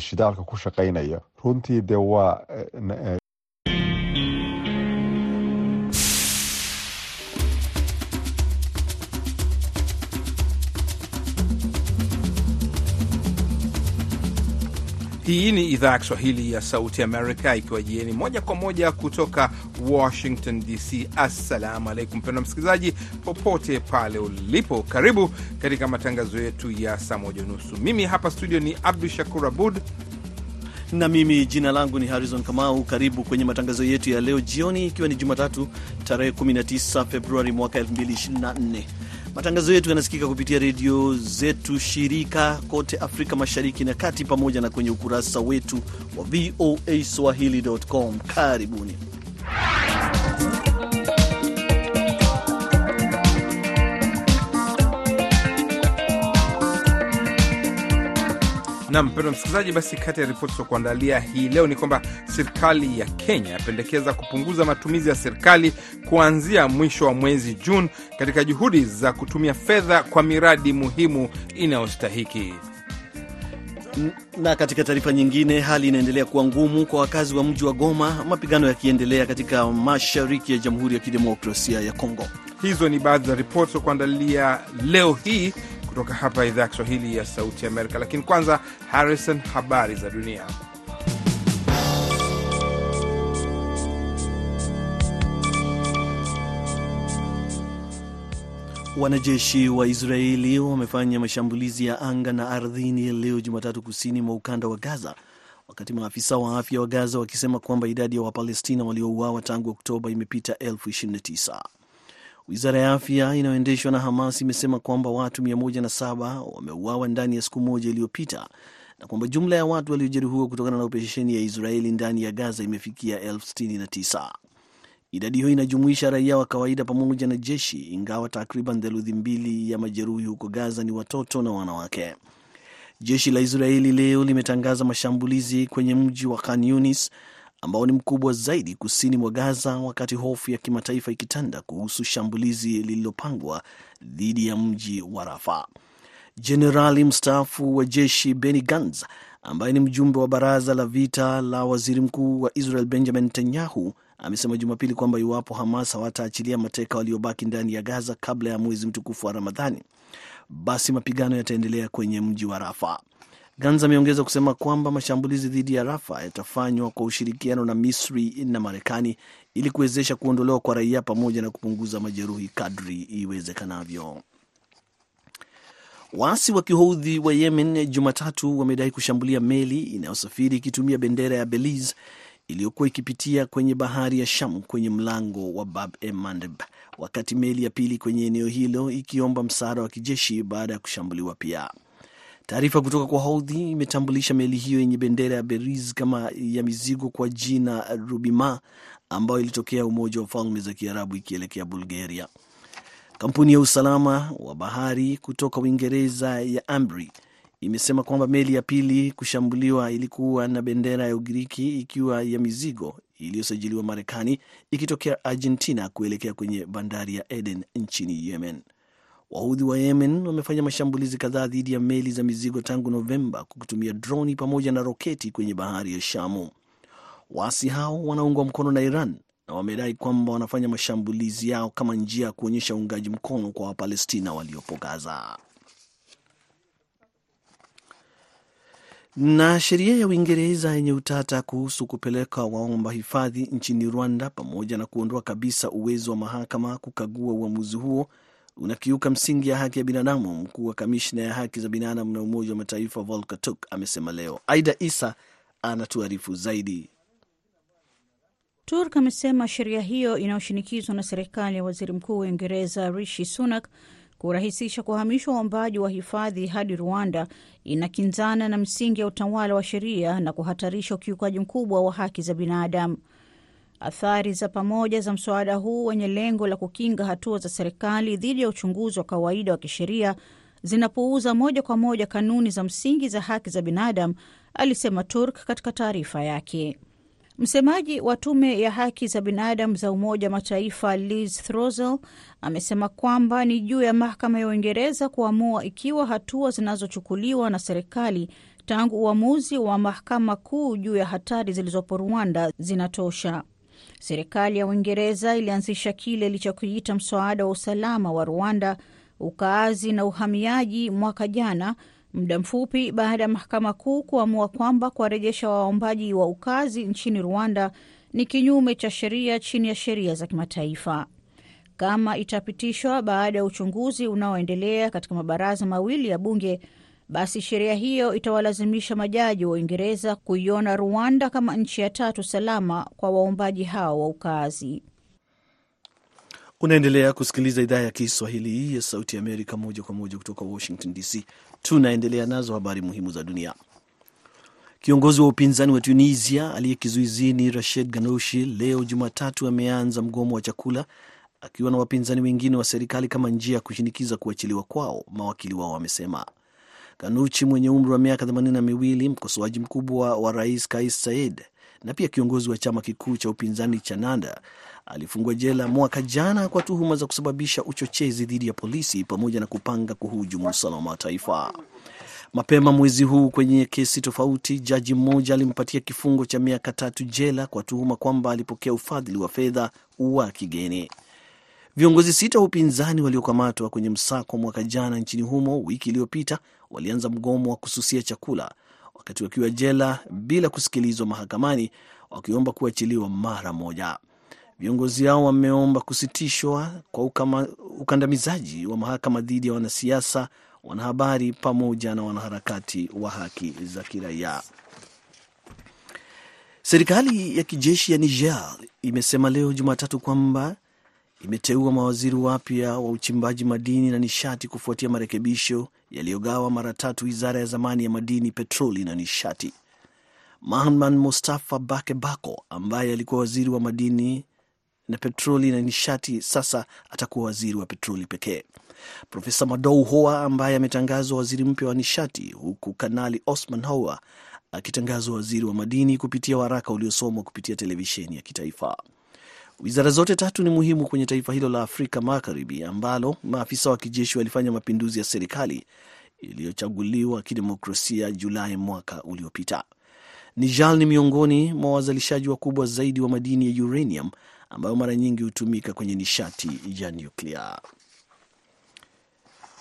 shidaalka ku shaqaynaya. Runtii de waa Hii ni idhaa ya Kiswahili ya Sauti Amerika ikiwa jieni moja kwa moja kutoka Washington DC. Assalamu alaikum mpendwa msikilizaji, popote pale ulipo, karibu katika matangazo yetu ya saa moja unusu. Mimi hapa studio ni Abdu Shakur Abud na mimi jina langu ni Harrison Kamau. Karibu kwenye matangazo yetu ya leo jioni, ikiwa ni Jumatatu tarehe 19 Februari mwaka 2024. Matangazo yetu yanasikika kupitia redio zetu shirika kote Afrika Mashariki na Kati, pamoja na kwenye ukurasa wetu wa VOA Swahili.com. Karibuni. Na mpendo msikilizaji, basi kati ya ripoti za kuandalia hii leo ni kwamba serikali ya Kenya yapendekeza kupunguza matumizi ya serikali kuanzia mwisho wa mwezi Juni katika juhudi za kutumia fedha kwa miradi muhimu inayostahiki. Na katika taarifa nyingine, hali inaendelea kuwa ngumu kwa wakazi wa mji wa Goma, mapigano yakiendelea katika mashariki ya Jamhuri ya Kidemokrasia ya Kongo. Hizo ni baadhi za ripoti za kuandalia leo hii kutoka hapa idhaa ya Kiswahili ya Sauti Amerika. Lakini kwanza, Harrison, habari za dunia. Wanajeshi wa Israeli wamefanya mashambulizi ya anga na ardhini leo Jumatatu kusini mwa ukanda wa Gaza, wakati maafisa wa afya wa Gaza wakisema kwamba idadi ya Wapalestina waliouawa tangu Oktoba imepita elfu 29. Wizara ya afya inayoendeshwa na Hamas imesema kwamba watu 107 wameuawa ndani ya siku moja iliyopita na kwamba jumla ya watu waliojeruhiwa kutokana na operesheni ya Israeli ndani ya Gaza imefikia elfu 69. Idadi hiyo inajumuisha raia wa kawaida pamoja na jeshi, ingawa takriban theluthi mbili ya majeruhi huko Gaza ni watoto na wanawake. Jeshi la Israeli leo limetangaza mashambulizi kwenye mji wa Khan Yunis ambao ni mkubwa zaidi kusini mwa Gaza, wakati hofu ya kimataifa ikitanda kuhusu shambulizi lililopangwa dhidi ya mji wa Rafa. Jenerali mstaafu wa jeshi Benny Gantz, ambaye ni mjumbe wa baraza la vita la waziri mkuu wa Israel Benjamin Netanyahu, amesema Jumapili kwamba iwapo Hamas hawataachilia mateka waliobaki ndani ya Gaza kabla ya mwezi mtukufu wa Ramadhani, basi mapigano yataendelea kwenye mji wa Rafa. Gans ameongeza kusema kwamba mashambulizi dhidi ya Rafa yatafanywa kwa ushirikiano na Misri na Marekani ili kuwezesha kuondolewa kwa raia pamoja na kupunguza majeruhi kadri iwezekanavyo. Waasi wa kihoudhi wa Yemen Jumatatu wamedai kushambulia meli inayosafiri ikitumia bendera ya Belize iliyokuwa ikipitia kwenye bahari ya Sham kwenye mlango wa Bab e Mandeb, wakati meli ya pili kwenye eneo hilo ikiomba msaada wa kijeshi baada ya kushambuliwa pia. Taarifa kutoka kwa Houthi imetambulisha meli hiyo yenye bendera ya Belize kama ya mizigo kwa jina Rubima, ambayo ilitokea Umoja wa Falme za Kiarabu ikielekea Bulgaria. Kampuni ya usalama wa bahari kutoka Uingereza ya Amri imesema kwamba meli ya pili kushambuliwa ilikuwa na bendera ya Ugiriki ikiwa ya mizigo iliyosajiliwa Marekani ikitokea Argentina kuelekea kwenye bandari ya Eden nchini Yemen. Wahudhi wa Yemen wamefanya mashambulizi kadhaa dhidi ya meli za mizigo tangu Novemba kwa kutumia droni pamoja na roketi kwenye bahari ya Shamu. Waasi hao wanaungwa mkono na Iran na wamedai kwamba wanafanya mashambulizi yao kama njia ya kuonyesha uungaji mkono kwa Wapalestina waliopo Gaza. Na sheria ya Uingereza yenye utata kuhusu kupeleka waomba hifadhi nchini Rwanda pamoja na kuondoa kabisa uwezo wa mahakama kukagua uamuzi huo unakiuka msingi ya haki ya binadamu. Mkuu wa kamishna ya haki za binadamu na Umoja wa Mataifa Volker Turk amesema leo. Aida Isa anatuarifu zaidi. Turk amesema sheria hiyo inayoshinikizwa na serikali ya waziri mkuu wa Uingereza Rishi Sunak kurahisisha kuhamishwa waombaji wa hifadhi hadi Rwanda inakinzana na msingi ya utawala wa sheria na kuhatarisha ukiukaji mkubwa wa haki za binadamu. Athari za pamoja za mswada huu wenye lengo la kukinga hatua za serikali dhidi ya uchunguzi wa kawaida wa kisheria zinapuuza moja kwa moja kanuni za msingi za haki za binadamu, alisema Turk katika taarifa yake. Msemaji wa tume ya haki za binadamu za Umoja wa Mataifa Liz Throssell amesema kwamba ni juu ya mahakama ya Uingereza kuamua ikiwa hatua zinazochukuliwa na serikali tangu uamuzi wa mahakama kuu juu ya hatari zilizopo Rwanda zinatosha. Serikali ya Uingereza ilianzisha kile ilichokiita mswada wa usalama wa Rwanda, ukaazi na uhamiaji mwaka jana, muda mfupi baada ya mahakama kuu kuamua kwamba kuwarejesha waombaji wa ukazi nchini Rwanda ni kinyume cha sheria chini ya sheria za kimataifa. Kama itapitishwa baada ya uchunguzi unaoendelea katika mabaraza mawili ya bunge, basi sheria hiyo itawalazimisha majaji wa Uingereza kuiona Rwanda kama nchi ya tatu salama kwa waombaji hao wa ukaazi. Unaendelea kusikiliza idhaa ya Kiswahili ya Sauti ya Amerika moja kwa moja kutoka Washington DC. Tunaendelea nazo habari muhimu za dunia. Kiongozi wa upinzani wa Tunisia aliye kizuizini Rashid Ghannouchi leo Jumatatu ameanza mgomo wa chakula akiwa na wapinzani wengine wa serikali kama njia ya kushinikiza kuachiliwa kwao, mawakili wao wamesema. Ghannouchi mwenye umri wa miaka themanini na miwili, mkosoaji mkubwa wa rais Kais Saied na pia kiongozi wa chama kikuu cha upinzani cha Nanda alifungwa jela mwaka jana kwa tuhuma za kusababisha uchochezi dhidi ya polisi pamoja na kupanga kuhujumu usalama wa taifa. Mapema mwezi huu kwenye kesi tofauti, jaji mmoja alimpatia kifungo cha miaka tatu jela kwa tuhuma kwamba alipokea ufadhili wa fedha wa kigeni. Viongozi sita wa upinzani waliokamatwa kwenye msako mwaka jana nchini humo wiki iliyopita walianza mgomo wa kususia chakula wakati wakiwa jela bila kusikilizwa mahakamani, wakiomba kuachiliwa mara moja. Viongozi hao wameomba kusitishwa kwa ukama, ukandamizaji wa mahakama dhidi ya wanasiasa, wanahabari pamoja na wanaharakati wa haki za kiraia. Serikali ya kijeshi ya Niger imesema leo Jumatatu kwamba imeteua mawaziri wapya wa uchimbaji madini na nishati kufuatia marekebisho yaliyogawa mara tatu wizara ya zamani ya madini, petroli na nishati. Mahman Mustafa Bake Bako ambaye alikuwa waziri wa madini na petroli na nishati sasa atakuwa waziri wa petroli pekee. Profesa Madou Hoa ambaye ametangazwa waziri mpya wa nishati, huku Kanali Osman Hoa akitangazwa waziri wa madini kupitia waraka uliosomwa kupitia televisheni ya kitaifa. Wizara zote tatu ni muhimu kwenye taifa hilo la Afrika Magharibi ambalo maafisa wa kijeshi walifanya mapinduzi ya serikali iliyochaguliwa kidemokrasia Julai mwaka uliopita. Niger ni miongoni mwa wazalishaji wakubwa zaidi wa madini ya uranium ambayo mara nyingi hutumika kwenye nishati ya nyuklia.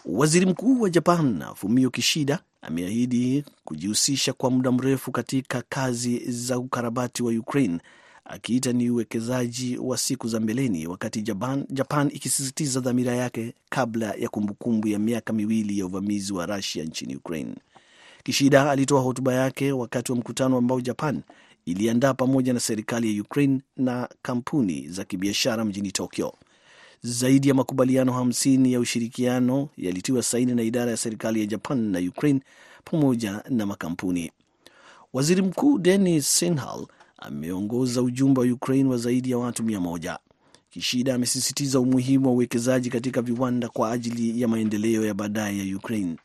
Waziri Mkuu wa Japan Fumio Kishida ameahidi kujihusisha kwa muda mrefu katika kazi za ukarabati wa Ukraine akiita ni uwekezaji wa siku za mbeleni, wakati Japan, Japan ikisisitiza dhamira yake kabla ya kumbukumbu ya miaka miwili ya uvamizi wa Rusia nchini Ukraine. Kishida alitoa hotuba yake wakati wa mkutano ambao Japan iliandaa pamoja na serikali ya Ukraine na kampuni za kibiashara mjini Tokyo. Zaidi ya makubaliano hamsini ya ushirikiano yalitiwa saini na idara ya serikali ya Japan na Ukraine pamoja na makampuni. Waziri Mkuu Denis Sinhal ameongoza ujumbe wa Ukraine wa zaidi ya watu mia moja. Kishida amesisitiza umuhimu wa uwekezaji katika viwanda kwa ajili ya maendeleo ya baadaye ya Ukraine.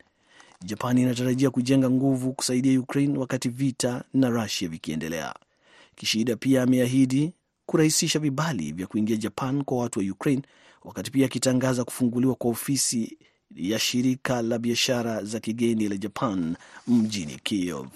Japan inatarajia kujenga nguvu kusaidia Ukraine wakati vita na Rusia vikiendelea. Kishida pia ameahidi kurahisisha vibali vya kuingia Japan kwa watu wa Ukraine, wakati pia akitangaza kufunguliwa kwa ofisi ya shirika la biashara za kigeni la Japan mjini Kiev.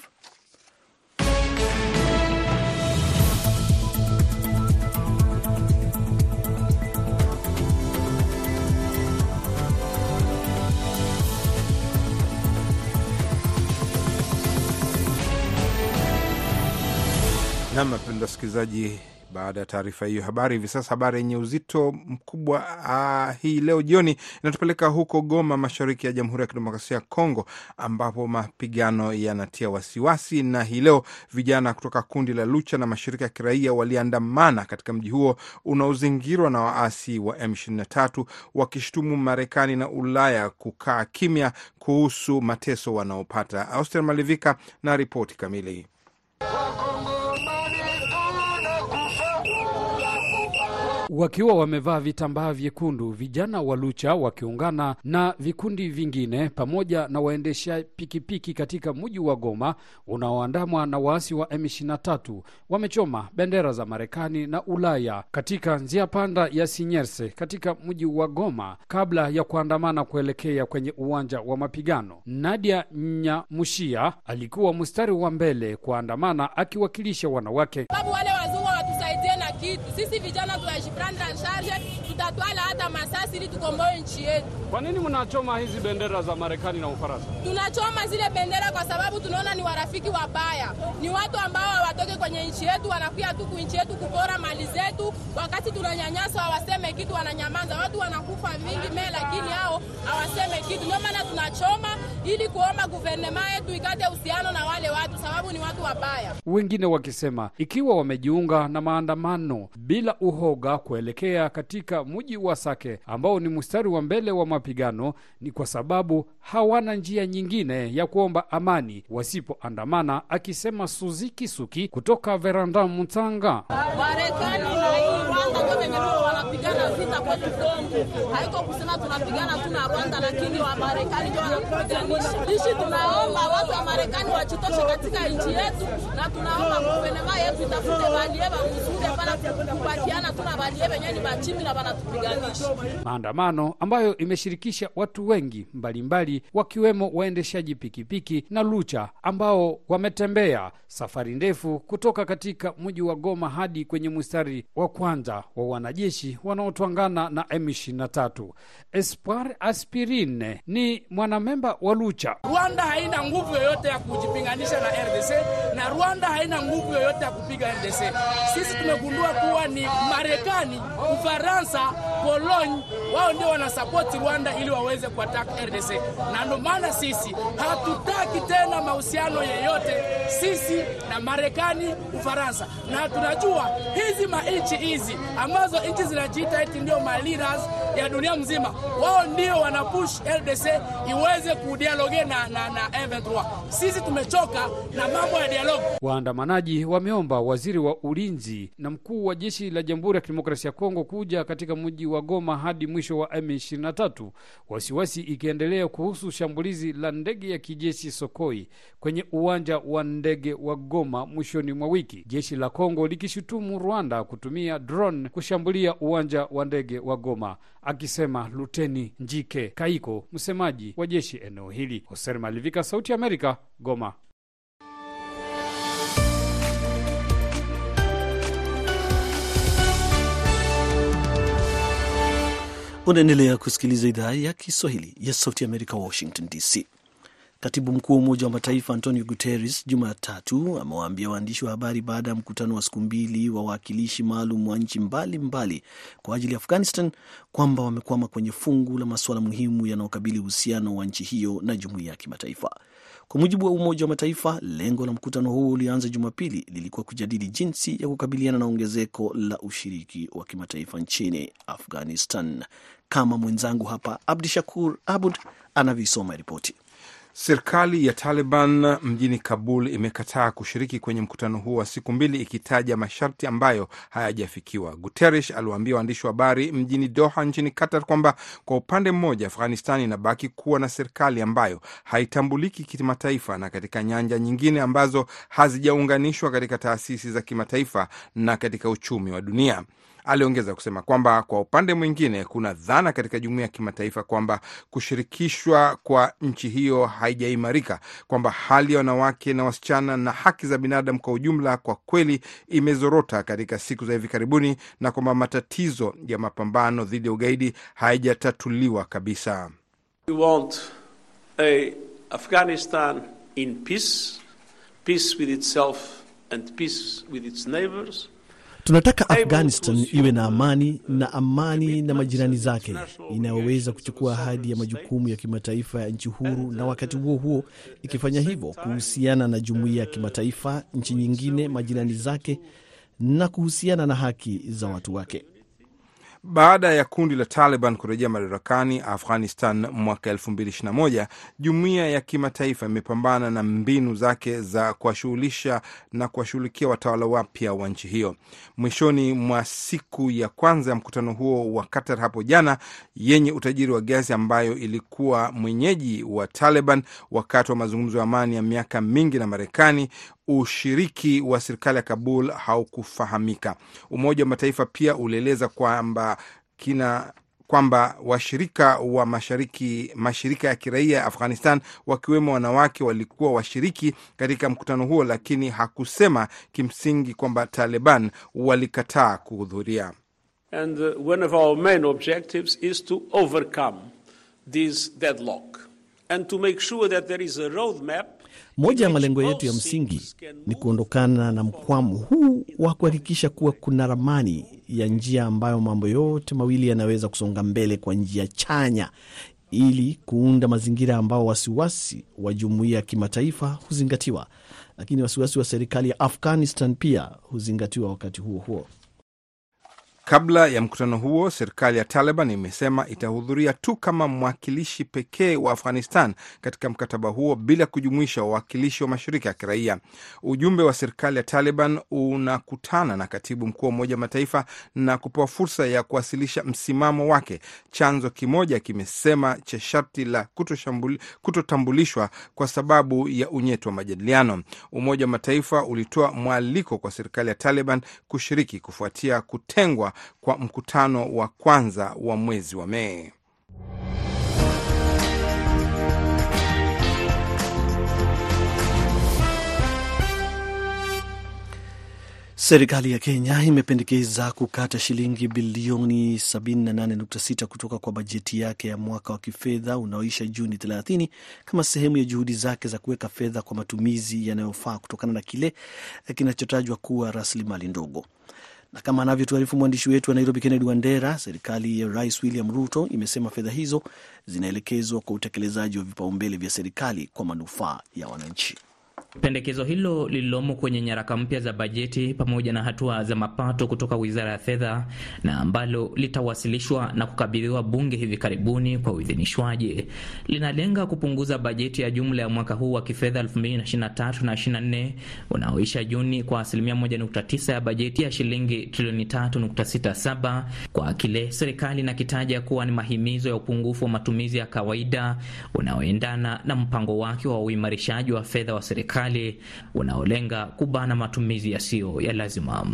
Nam, napenda wasikilizaji, baada ya taarifa hiyo habari, hivi sasa habari yenye uzito mkubwa uh, hii leo jioni inatupeleka huko Goma, mashariki ya Jamhuri ya Kidemokrasia ya Kongo, ambapo mapigano yanatia wasiwasi, na hii leo vijana kutoka kundi la Lucha na mashirika ya kiraia waliandamana katika mji huo unaozingirwa na waasi wa M23 wakishutumu Marekani na Ulaya kukaa kimya kuhusu mateso wanaopata. Auster Malivika na ripoti kamili. Wakiwa wamevaa vitambaa vyekundu, vijana wa Lucha wakiungana na vikundi vingine pamoja na waendesha pikipiki katika mji wa Goma unaoandamwa na waasi wa M23 wamechoma bendera za Marekani na Ulaya katika njia panda ya Sinyerse katika mji wa Goma kabla ya kuandamana kuelekea kwenye uwanja wa mapigano. Nadia Nyamushia alikuwa mstari wa mbele kuandamana akiwakilisha wanawake. Babu, wale wazungu kitu, sisi vijana tunajiprendre en charge, tutatwala hata masasi ili tukomboe nchi yetu. Kwa nini mnachoma hizi bendera za Marekani na Ufaransa? Tunachoma zile bendera kwa sababu tunaona ni warafiki wabaya, ni watu ambao hawatoke kwenye nchi yetu, wanakuja tu nchi yetu kupora mali zetu. Wakati tunanyanyaswa hawaseme kitu, wananyamaza. Watu wanakufa vingi me, lakini hao hawaseme kitu. Ndio maana tunachoma ili kuomba guvernema yetu ikate uhusiano na wale watu, sababu ni watu wabaya. Wengine wakisema ikiwa wamejiunga na maandamano bila uhoga kuelekea katika mji wa Sake ambao ni mstari wa mbele wa mapigano, ni kwa sababu hawana njia nyingine ya kuomba amani wasipoandamana, akisema Suziki Suki kutoka Veranda Mutanga. Marekani na hii Rwanda ndio wenye wanapigana vita kwetu Kongo. Haiko kusema tunapigana tu na Rwanda, lakini wa Marekani ndio wanatupiganisha. Sisi tunaomba watu wa Marekani wajitoshe katika nchi yetu, na tunaomba guvernema yetu itafute balieba mzuri, hapana kubakiana tu na balieba wenyewe ni bachimi na wanatupiganisha. Maandamano ambayo imeshirikisha watu wengi mbalimbali wakiwemo waendeshaji pikipiki na Lucha ambao wametembea safari ndefu kutoka katika mji wa Goma hadi kwenye mstari wa kwanza wa wanajeshi wanaotwangana na M23. Espoir Aspirine ni mwanamemba wa Lucha. Rwanda haina nguvu yoyote ya kujipinganisha na RDC na Rwanda haina nguvu yoyote ya kupiga RDC. Sisi tumegundua kuwa ni Marekani, Ufaransa, Pologne wao ndio wanasapoti Rwanda ili waweze kuattack RDC, na ndio maana sisi hatutaki tena mahusiano yeyote sisi na Marekani, Ufaransa, na tunajua hizi manchi hizi ambazo nchi zinajiita eti ndio maliras ya dunia mzima, wao ndio wanapush LDC iweze kudialoge na, na, na M23. Sisi tumechoka na mambo ya dialogue. Waandamanaji wameomba waziri wa ulinzi na mkuu wa jeshi la Jamhuri ya Kidemokrasia ya Kongo kuja katika mji wa Goma hadi mwisho wa M23, wasiwasi ikiendelea kuhusu shambulizi la ndege ya kijeshi Sokoi kwenye uwanja wa ndege wa Goma mwishoni mwa wiki, jeshi la Kongo likishutumu Rwanda kutumia drone kushambulia uwanja wa ndege wa Goma, akisema Luteni Njike Kaiko, msemaji wa jeshi eneo hili. Hoser Malivika, Sauti ya Amerika, Goma. Unaendelea kusikiliza idhaa ya Kiswahili ya Sauti Amerika, Washington DC. Katibu mkuu wa Umoja wa Mataifa Antonio Guterres Jumatatu amewaambia waandishi wa habari baada ya mkutano wa siku mbili wa wawakilishi maalum wa nchi mbalimbali kwa ajili ya Afghanistan kwamba wamekwama kwenye fungu la masuala muhimu yanayokabili uhusiano wa nchi hiyo na jumuiya ya kimataifa. Kwa mujibu wa Umoja wa Mataifa, lengo la mkutano huo ulioanza Jumapili lilikuwa kujadili jinsi ya kukabiliana na ongezeko la ushiriki wa kimataifa nchini Afghanistan, kama mwenzangu hapa Abdi Shakur Abud anavyoisoma ripoti. Serikali ya Taliban mjini Kabul imekataa kushiriki kwenye mkutano huo wa siku mbili, ikitaja masharti ambayo hayajafikiwa. Guterres aliwaambia waandishi wa habari mjini Doha nchini Qatar kwamba kwa upande mmoja, Afghanistan inabaki kuwa na serikali ambayo haitambuliki kimataifa na katika nyanja nyingine ambazo hazijaunganishwa katika taasisi za kimataifa na katika uchumi wa dunia. Aliongeza kusema kwamba kwa upande mwingine kuna dhana katika jumuiya ya kimataifa kwamba kushirikishwa kwa nchi hiyo haijaimarika, kwamba hali ya wanawake na wasichana na haki za binadamu kwa ujumla kwa kweli imezorota katika siku za hivi karibuni, na kwamba matatizo ya mapambano dhidi ya ugaidi haijatatuliwa kabisa. We want a Afghanistan in peace, peace with itself and peace with its neighbors. Tunataka Afghanistan iwe na amani na amani na majirani zake, inayoweza kuchukua ahadi ya majukumu ya kimataifa ya nchi huru, na wakati huo huo ikifanya hivyo kuhusiana na jumuiya ya kimataifa, nchi nyingine, majirani zake, na kuhusiana na haki za watu wake. Baada ya kundi la Taliban kurejea madarakani Afghanistan mwaka 2021, jumuiya ya kimataifa imepambana na mbinu zake za kuwashughulisha na kuwashughulikia watawala wapya wa nchi hiyo. Mwishoni mwa siku ya kwanza ya mkutano huo wa Qatar hapo jana, yenye utajiri wa gesi, ambayo ilikuwa mwenyeji wa Taliban wakati wa mazungumzo ya amani ya miaka mingi na Marekani, ushiriki wa serikali ya Kabul haukufahamika. Umoja wa Mataifa pia ulieleza kwamba kina kwamba washirika wa mashariki mashirika ya kiraia ya Afghanistan wakiwemo wanawake walikuwa washiriki katika mkutano huo, lakini hakusema kimsingi kwamba Taliban walikataa kuhudhuria. And uh, one of our main objectives is to overcome this deadlock and to make sure that there is a roadmap Moja ya malengo yetu ya msingi ni kuondokana na mkwamo huu wa kuhakikisha kuwa kuna ramani ya njia ambayo mambo yote mawili yanaweza kusonga mbele kwa njia chanya, ili kuunda mazingira ambao wasiwasi wa jumuiya ya kimataifa huzingatiwa, lakini wasiwasi wa serikali ya Afghanistan pia huzingatiwa wakati huo huo. Kabla ya mkutano huo, serikali ya Taliban imesema itahudhuria tu kama mwakilishi pekee wa Afghanistan katika mkataba huo bila kujumuisha wawakilishi wa mashirika ya kiraia. Ujumbe wa serikali ya Taliban unakutana na katibu mkuu wa Umoja wa Mataifa na kupewa fursa ya kuwasilisha msimamo wake, chanzo kimoja kimesema, cha sharti la kutotambulishwa kwa sababu ya unyeti wa majadiliano. Umoja wa Mataifa ulitoa mwaliko kwa serikali ya Taliban kushiriki kufuatia kutengwa kwa mkutano wa kwanza wa mwezi wa Mei. Serikali ya Kenya imependekeza kukata shilingi bilioni 78.6 kutoka kwa bajeti yake ya mwaka wa kifedha unaoisha Juni 30 kama sehemu ya juhudi zake za kuweka fedha kwa matumizi yanayofaa kutokana na kile kinachotajwa kuwa rasilimali ndogo. Na kama anavyotuarifu mwandishi wetu wa Nairobi, Kennedy Wandera, serikali ya Rais William Ruto imesema fedha hizo zinaelekezwa kwa utekelezaji wa vipaumbele vya serikali kwa manufaa ya wananchi. Pendekezo hilo lililomo kwenye nyaraka mpya za bajeti pamoja na hatua za mapato kutoka wizara ya fedha na ambalo litawasilishwa na kukabidhiwa bunge hivi karibuni kwa uidhinishwaji, linalenga kupunguza bajeti ya jumla ya mwaka huu wa kifedha 2023 na 24 unaoisha Juni kwa asilimia 1.9 ya bajeti ya shilingi trilioni 3.67 kwa kile serikali inakitaja kuwa ni mahimizo ya upungufu wa matumizi ya kawaida unaoendana na mpango wake wa uimarishaji wa fedha wa serikali unaolenga kubana matumizi yasiyo ya lazima.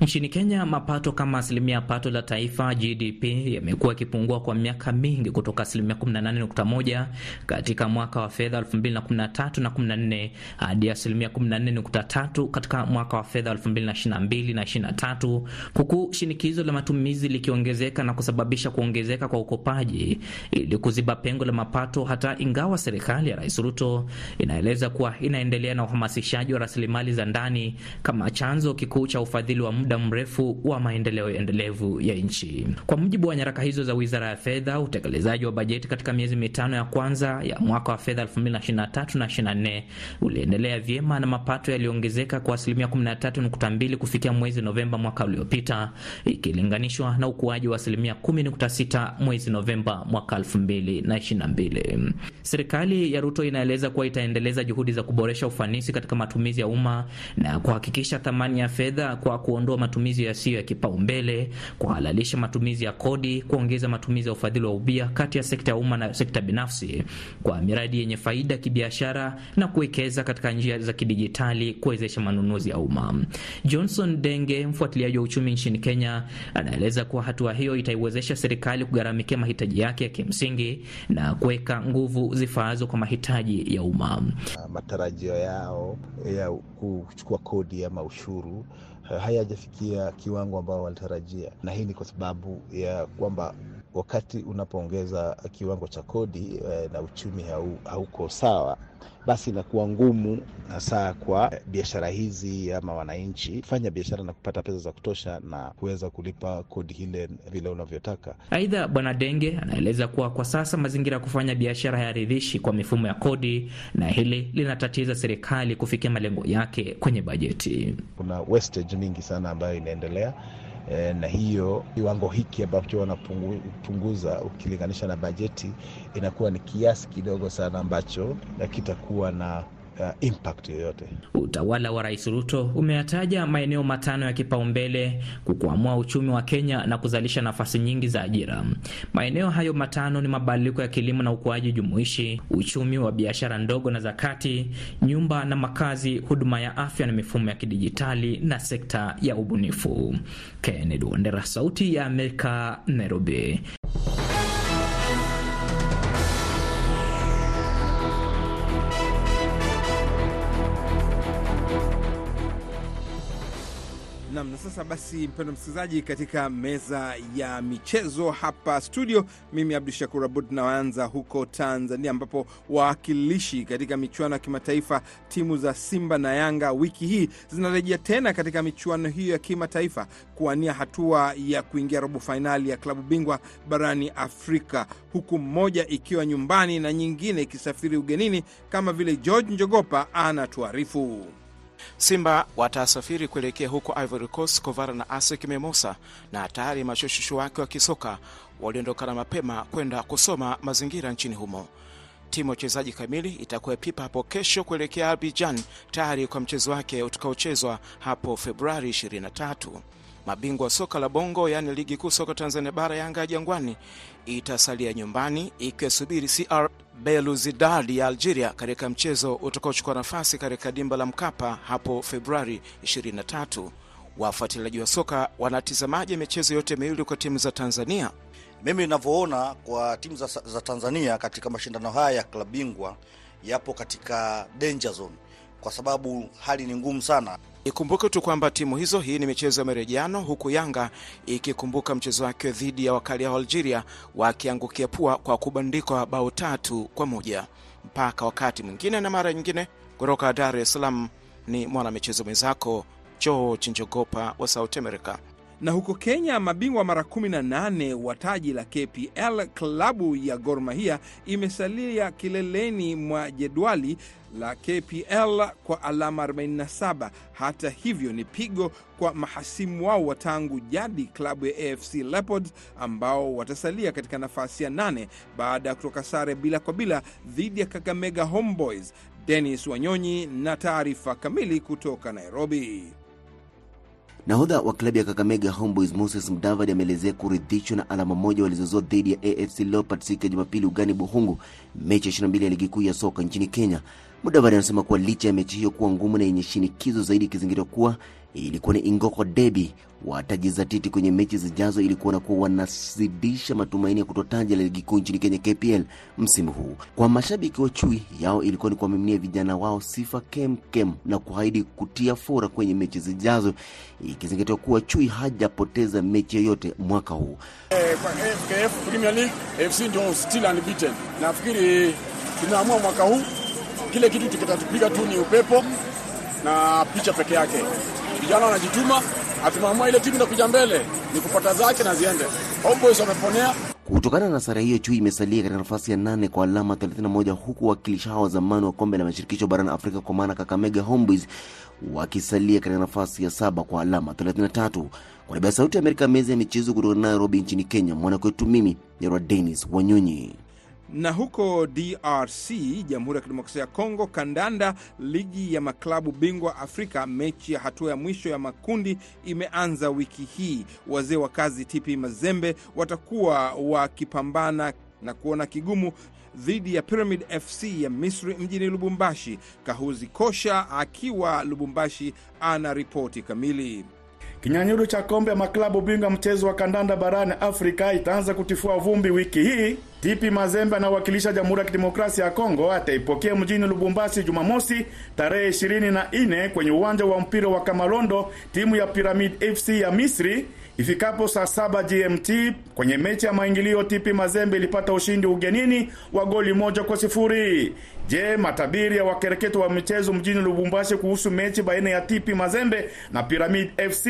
Nchini Kenya, mapato kama asilimia pato la taifa GDP yamekuwa yakipungua kwa miaka mingi kutoka asilimia 18.1 katika mwaka wa fedha 2013 na 14 hadi asilimia 14.3 katika mwaka wa fedha 2022 na 23, huku shinikizo la matumizi likiongezeka na kusababisha kuongezeka kwa ukopaji ili kuziba pengo la mapato, hata ingawa serikali ya Rais Ruto inaeleza kuwa inaendelea na uhamasishaji wa rasilimali za ndani kama chanzo kikuu cha ufadhili wa muda mrefu wa maendeleo endelevu ya nchi. Kwa mujibu wa nyaraka hizo za Wizara ya Fedha, utekelezaji wa bajeti katika miezi mitano ya kwanza ya mwaka wa fedha 2023 na 24 uliendelea vyema na mapato yaliongezeka kwa asilimia 13.2 kufikia mwezi Novemba mwaka uliopita, ikilinganishwa na ukuaji wa asilimia 10.6 mwezi Novemba mwaka 2022. Serikali ya Ruto inaeleza kuwa itaendeleza juhudi za kuboresha ufanisi katika matumizi ya umma na kuhakikisha thamani ya fedha kwa kuondoa matumizi yasiyo ya kipaumbele, kuhalalisha matumizi ya kodi, kuongeza matumizi ya ufadhili wa ubia kati ya sekta ya umma na sekta binafsi kwa miradi yenye faida kibiashara na kuwekeza katika njia za kidijitali kuwezesha manunuzi ya umma. Johnson Denge, mfuatiliaji wa uchumi nchini Kenya, anaeleza kuwa hatua hiyo itaiwezesha serikali kugharamikia mahitaji yake ya kimsingi na kuweka nguvu zifaazo kwa mahitaji ya umma. Matarajio yao ya kuchukua kodi ama ushuru hayajafikia kiwango ambao walitarajia, na hii ni kwa sababu ya kwamba wakati unapoongeza kiwango cha kodi na uchumi hauko sawa, basi inakuwa ngumu hasa kwa biashara hizi ama wananchi kufanya biashara na kupata pesa za kutosha na kuweza kulipa kodi ile vile unavyotaka. Aidha, Bwana Denge anaeleza kuwa kwa sasa mazingira ya kufanya biashara hayaridhishi kwa mifumo ya kodi, na hili linatatiza serikali kufikia malengo yake kwenye bajeti. Kuna wastage mingi sana ambayo inaendelea e, na hiyo kiwango hiki ambacho wanapunguza ukilinganisha na bajeti inakuwa ni kiasi kidogo sana ambacho kitakuwa na Uh, impact yoyote. Utawala wa Rais Ruto umeyataja maeneo matano ya kipaumbele kukwamua uchumi wa Kenya na kuzalisha nafasi nyingi za ajira. Maeneo hayo matano ni mabadiliko ya kilimo na ukuaji jumuishi, uchumi wa biashara ndogo na za kati, nyumba na makazi, huduma ya afya na mifumo ya kidijitali na sekta ya ubunifu. Kennedy Wandera, Sauti ya Amerika, Nairobi. Sasa basi, mpendo msikilizaji, katika meza ya michezo hapa studio, mimi Abdu Shakur Abud naanza huko Tanzania, ambapo wawakilishi katika michuano ya kimataifa timu za Simba na Yanga wiki hii zinarejea tena katika michuano hiyo ya kimataifa kuwania hatua ya kuingia robo fainali ya klabu bingwa barani Afrika, huku mmoja ikiwa nyumbani na nyingine ikisafiri ugenini, kama vile George Njogopa anatuarifu. Simba watasafiri kuelekea huko Ivory Coast kovara na ASEC Mimosa, na tayari mashushushu wake wa kisoka waliondokana mapema kwenda kusoma mazingira nchini humo. Timu ya uchezaji kamili itakuwa pipa hapo kesho kuelekea Abidjan, tayari kwa mchezo wake utakaochezwa hapo Februari 23. Mabingwa wa soka la Bongo, yaani ligi kuu soka Tanzania Bara, Yanga ya Jangwani itasalia nyumbani ikisubiri CR Belouizdad ya Algeria katika mchezo utakaochukua nafasi katika dimba la Mkapa hapo Februari 23. Wafuatiliaji wa soka wanatizamaje michezo yote miwili kwa timu za Tanzania? Mimi ninavyoona kwa timu za, za Tanzania katika mashindano haya ya klabu bingwa yapo katika danger zone, kwa sababu hali ni ngumu sana. Ikumbuke tu kwamba timu hizo, hii ni michezo ya marejiano huku Yanga ikikumbuka mchezo wake dhidi ya wakali wa Algeria wakiangukia pua kwa kubandikwa bao tatu kwa moja. Mpaka wakati mwingine na mara nyingine, kutoka Dar es Salaam ni mwanamichezo mwenzako George Njogopa wa South America. Na huko Kenya, mabingwa mara 18 wa taji la KPL klabu ya Gor Mahia imesalia kileleni mwa jedwali la KPL kwa alama 47. Hata hivyo, ni pigo kwa mahasimu wao wa tangu jadi klabu ya AFC Leopards ambao watasalia katika nafasi ya nane baada ya kutoka sare bila kwa bila dhidi ya Kakamega Homeboys. Dennis Wanyonyi na taarifa kamili kutoka Nairobi. Nahodha wa klabu ya Kakamega Homeboys Moses Mdavadi ameelezea kuridhishwa na alama moja walizozoa dhidi ya AFC Leopards siku ya Jumapili ugani Buhungu, mechi ya 22 ya ligi kuu ya soka nchini Kenya. Mudavadi anasema kuwa licha ya mechi hiyo kuwa ngumu na yenye shinikizo zaidi, ikizingatiwa kuwa ilikuwa ni Ingoko Debi, watajizatiti kwenye mechi zijazo ili kuona kuwa wanazidisha matumaini ya kutoa taji la ligi kuu nchini Kenya KPL msimu huu. Kwa mashabiki wa chui yao ilikuwa ni kuwamiminia vijana wao sifa kem kem na kuahidi kutia fora kwenye mechi zijazo, ikizingatiwa kuwa chui hajapoteza mechi yoyote mwaka huu. Eh, FKF Premier League FC ndio still unbeaten. Nafikiri tunaamua mwaka huu kile kitu kitatupiga tu ni upepo na picha peke yake. Vijana wanajituma, hatumeamua ile timu inakuja mbele ni kupata zake na ziende. Homeboys wameponea. Kutokana na sare hiyo, chui imesalia katika nafasi ya nane kwa alama 31 huku wakilishi hao wa zamani wa kombe la mashirikisho barani Afrika kwa maana Kakamega Homeboys wakisalia katika nafasi ya saba kwa alama 33. Kwa niaba ya Sauti ya Amerika, meza ya michezo kutoka Nairobi nchini Kenya, mwanakwetu mimi Yarwa Denis Wanyonyi na huko DRC, Jamhuri ya Kidemokrasia ya Kongo, kandanda, ligi ya maklabu bingwa Afrika, mechi ya hatua ya mwisho ya makundi imeanza wiki hii. Wazee wa kazi TP Mazembe watakuwa wakipambana na kuona kigumu dhidi ya Pyramid FC ya Misri mjini Lubumbashi. Kahuzi Kosha akiwa Lubumbashi ana ripoti kamili. Kinyanyuro cha kombe ya maklabu bingwa mchezo wa kandanda barani Afrika itaanza kutifua vumbi wiki hii. Tipi Mazembe anawakilisha Jamhuri ya Kidemokrasia ya Kongo ataipokea mjini Lubumbashi Jumamosi tarehe 24 kwenye uwanja wa mpira wa Kamalondo timu ya Pyramid FC ya Misri ifikapo saa saba GMT. Kwenye mechi ya maingilio TP Mazembe ilipata ushindi ugenini wa goli moja kwa sifuri. Je, matabiri ya wakereketo wa michezo mjini Lubumbashi kuhusu mechi baina ya TP Mazembe na Pyramid FC?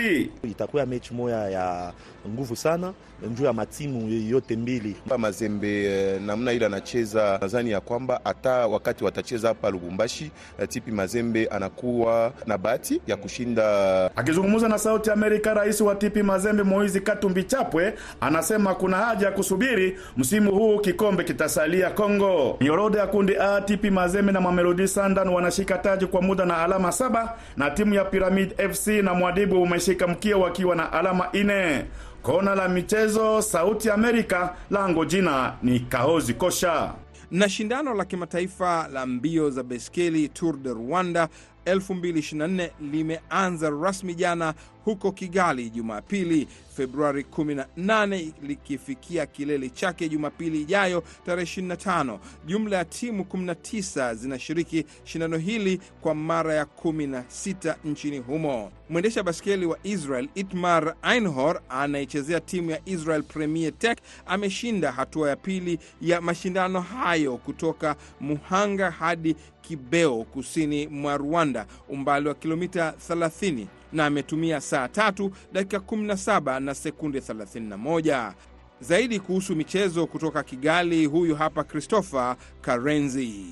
Itakuwa mechi moya ya nguvu sana njuu ya matimu yote mbili. Mazembe e, namna ile anacheza, nadhani ya kwamba hata wakati watacheza hapa Lubumbashi, e, Tipi Mazembe anakuwa na bahati ya kushinda. Akizungumza na Sauti Amerika, rais wa Tipi Mazembe Moizi Katumbi Chapwe anasema kuna haja ya kusubiri msimu huu kikombe kitasalia Kongo. Nyoroda ya kundi A, Tipi Mazembe na Mamelodi Sandan wanashika taji kwa muda na alama saba na timu ya Pyramid FC na Mwadibu umeshika mkia wakiwa na alama ine. Kona la michezo, Sauti Amerika, lango jina ni Kaozi Kosha. Na shindano la kimataifa la mbio za baiskeli Tour de Rwanda 2024 limeanza rasmi jana huko Kigali Jumapili Februari 18 likifikia kilele chake Jumapili ijayo tarehe 25. Jumla ya timu 19 zinashiriki shindano hili kwa mara ya 16 nchini humo. Mwendesha baskeli wa Israel Itmar Einhor anayechezea timu ya Israel Premier Tech ameshinda hatua ya pili ya mashindano hayo kutoka Muhanga hadi Kibeo kusini mwa Rwanda, umbali wa kilomita 30 na ametumia saa tatu dakika 17 na sekunde 31. Zaidi kuhusu michezo kutoka Kigali, huyu hapa Christopher Karenzi.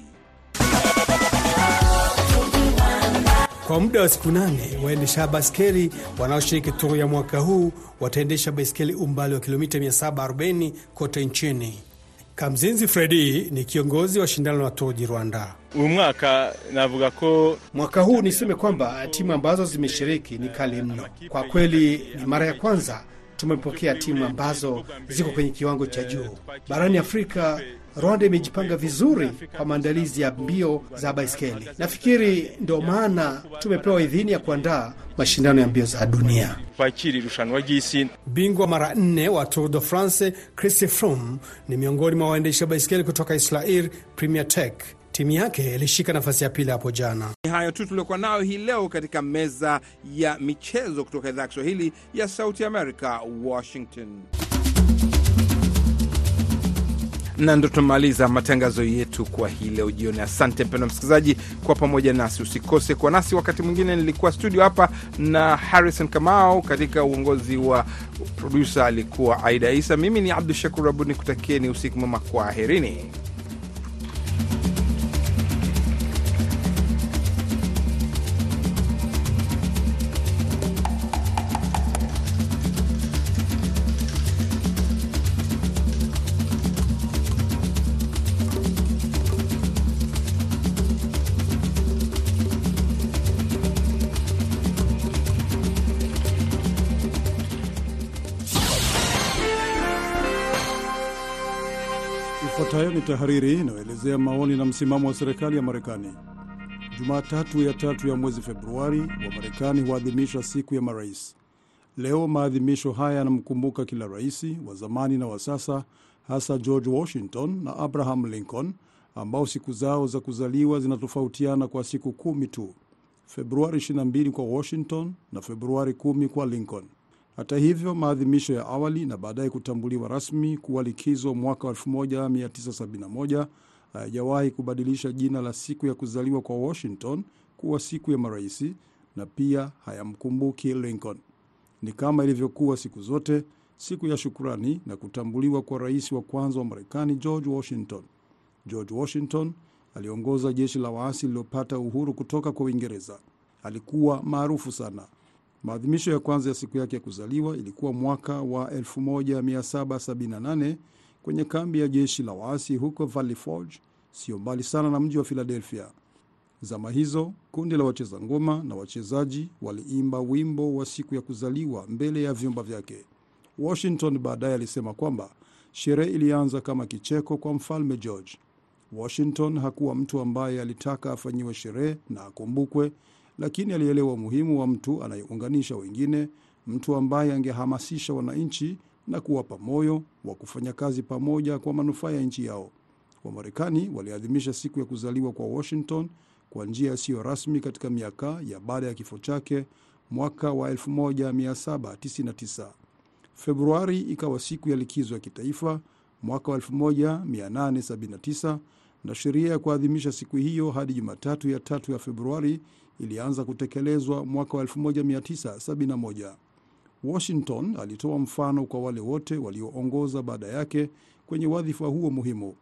Kwa muda wa siku nane waendesha baskeli wanaoshiriki turu ya mwaka huu wataendesha baiskeli umbali wa kilomita 740 kote nchini. Kamzinzi Fredi ni kiongozi wa shindano la Tour du Rwanda. uyu mwaka navuga ko Mwaka huu niseme kwamba timu ambazo zimeshiriki ni kali mno. Kwa kweli ni mara ya kwanza tumepokea timu ambazo ziko kwenye kiwango cha juu barani Afrika. Rwanda imejipanga vizuri kwa maandalizi ya mbio za baiskeli. Nafikiri ndio maana tumepewa idhini ya kuandaa mashindano ya mbio za dunia. Bingwa mara nne wa Tour de France Chris Froome ni miongoni mwa waendesha baiskeli kutoka Israel Premier Tech. Timu yake ilishika nafasi ya pili hapo jana. Ni hayo tu tuliokuwa nayo hii leo katika meza ya michezo kutoka idhaa ya Kiswahili ya Sauti America, Washington. Na ndo tumaliza matangazo yetu kwa hii leo jioni. Asante mpendwa msikilizaji kwa pamoja nasi, usikose kwa nasi wakati mwingine. Nilikuwa studio hapa na Harrison Kamau, katika uongozi wa produsa alikuwa Aida Isa, mimi ni Abdu Shakur Abud, nikutakieni usiku mwema, kwaherini. Tahariri inayoelezea maoni na msimamo wa serikali ya Marekani. Jumatatu ya tatu ya mwezi Februari wa Marekani huadhimisha siku ya marais. Leo maadhimisho haya yanamkumbuka kila rais wa zamani na wa sasa, hasa George Washington na Abraham Lincoln ambao siku zao za kuzaliwa zinatofautiana kwa siku kumi tu, Februari 22 kwa Washington na Februari 10 kwa Lincoln. Hata hivyo, maadhimisho ya awali na baadaye kutambuliwa rasmi kuwa likizo mwaka 1971 hayajawahi kubadilisha jina la siku ya kuzaliwa kwa Washington kuwa siku ya maraisi na pia hayamkumbuki Lincoln. Ni kama ilivyokuwa siku zote, siku ya shukurani na kutambuliwa kwa rais wa kwanza wa Marekani George Washington. George Washington aliongoza jeshi la waasi lililopata uhuru kutoka kwa Uingereza. Alikuwa maarufu sana. Maadhimisho ya kwanza ya siku yake ya kuzaliwa ilikuwa mwaka wa 1778 kwenye kambi ya jeshi la waasi huko Valley Forge, sio mbali sana na mji wa Philadelphia. Zama hizo kundi la wacheza ngoma na wachezaji waliimba wimbo wa siku ya kuzaliwa mbele ya vyumba vyake. Washington baadaye alisema kwamba sherehe ilianza kama kicheko kwa mfalme George. Washington hakuwa mtu ambaye alitaka afanyiwe sherehe na akumbukwe, lakini alielewa umuhimu wa mtu anayeunganisha wengine, mtu ambaye angehamasisha wananchi na kuwapa moyo wa kufanya kazi pamoja kwa manufaa ya nchi yao. Wamarekani waliadhimisha siku ya kuzaliwa kwa Washington kwa njia isiyo rasmi katika miaka ya baada ya kifo chake mwaka wa 1799. Februari ikawa siku ya likizo ya kitaifa mwaka wa 1879 na sheria ya kuadhimisha siku hiyo hadi Jumatatu ya tatu ya Februari ilianza kutekelezwa mwaka wa 1971. Washington alitoa mfano kwa wale wote walioongoza baada yake kwenye wadhifa huo muhimu.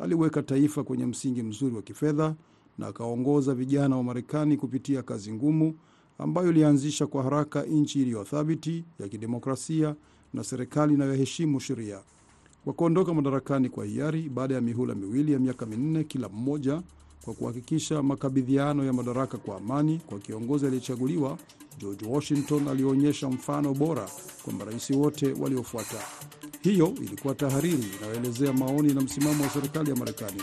Aliweka taifa kwenye msingi mzuri wa kifedha na akaongoza vijana wa Marekani kupitia kazi ngumu ambayo ilianzisha kwa haraka nchi iliyothabiti ya kidemokrasia na serikali inayoheshimu sheria. Kwa kuondoka madarakani kwa hiari baada ya mihula miwili ya miaka minne kila mmoja, kwa kuhakikisha makabidhiano ya madaraka kwa amani kwa kiongozi aliyechaguliwa, George Washington alionyesha mfano bora kwa marais wote waliofuata. Hiyo ilikuwa tahariri inayoelezea maoni na msimamo wa serikali ya Marekani.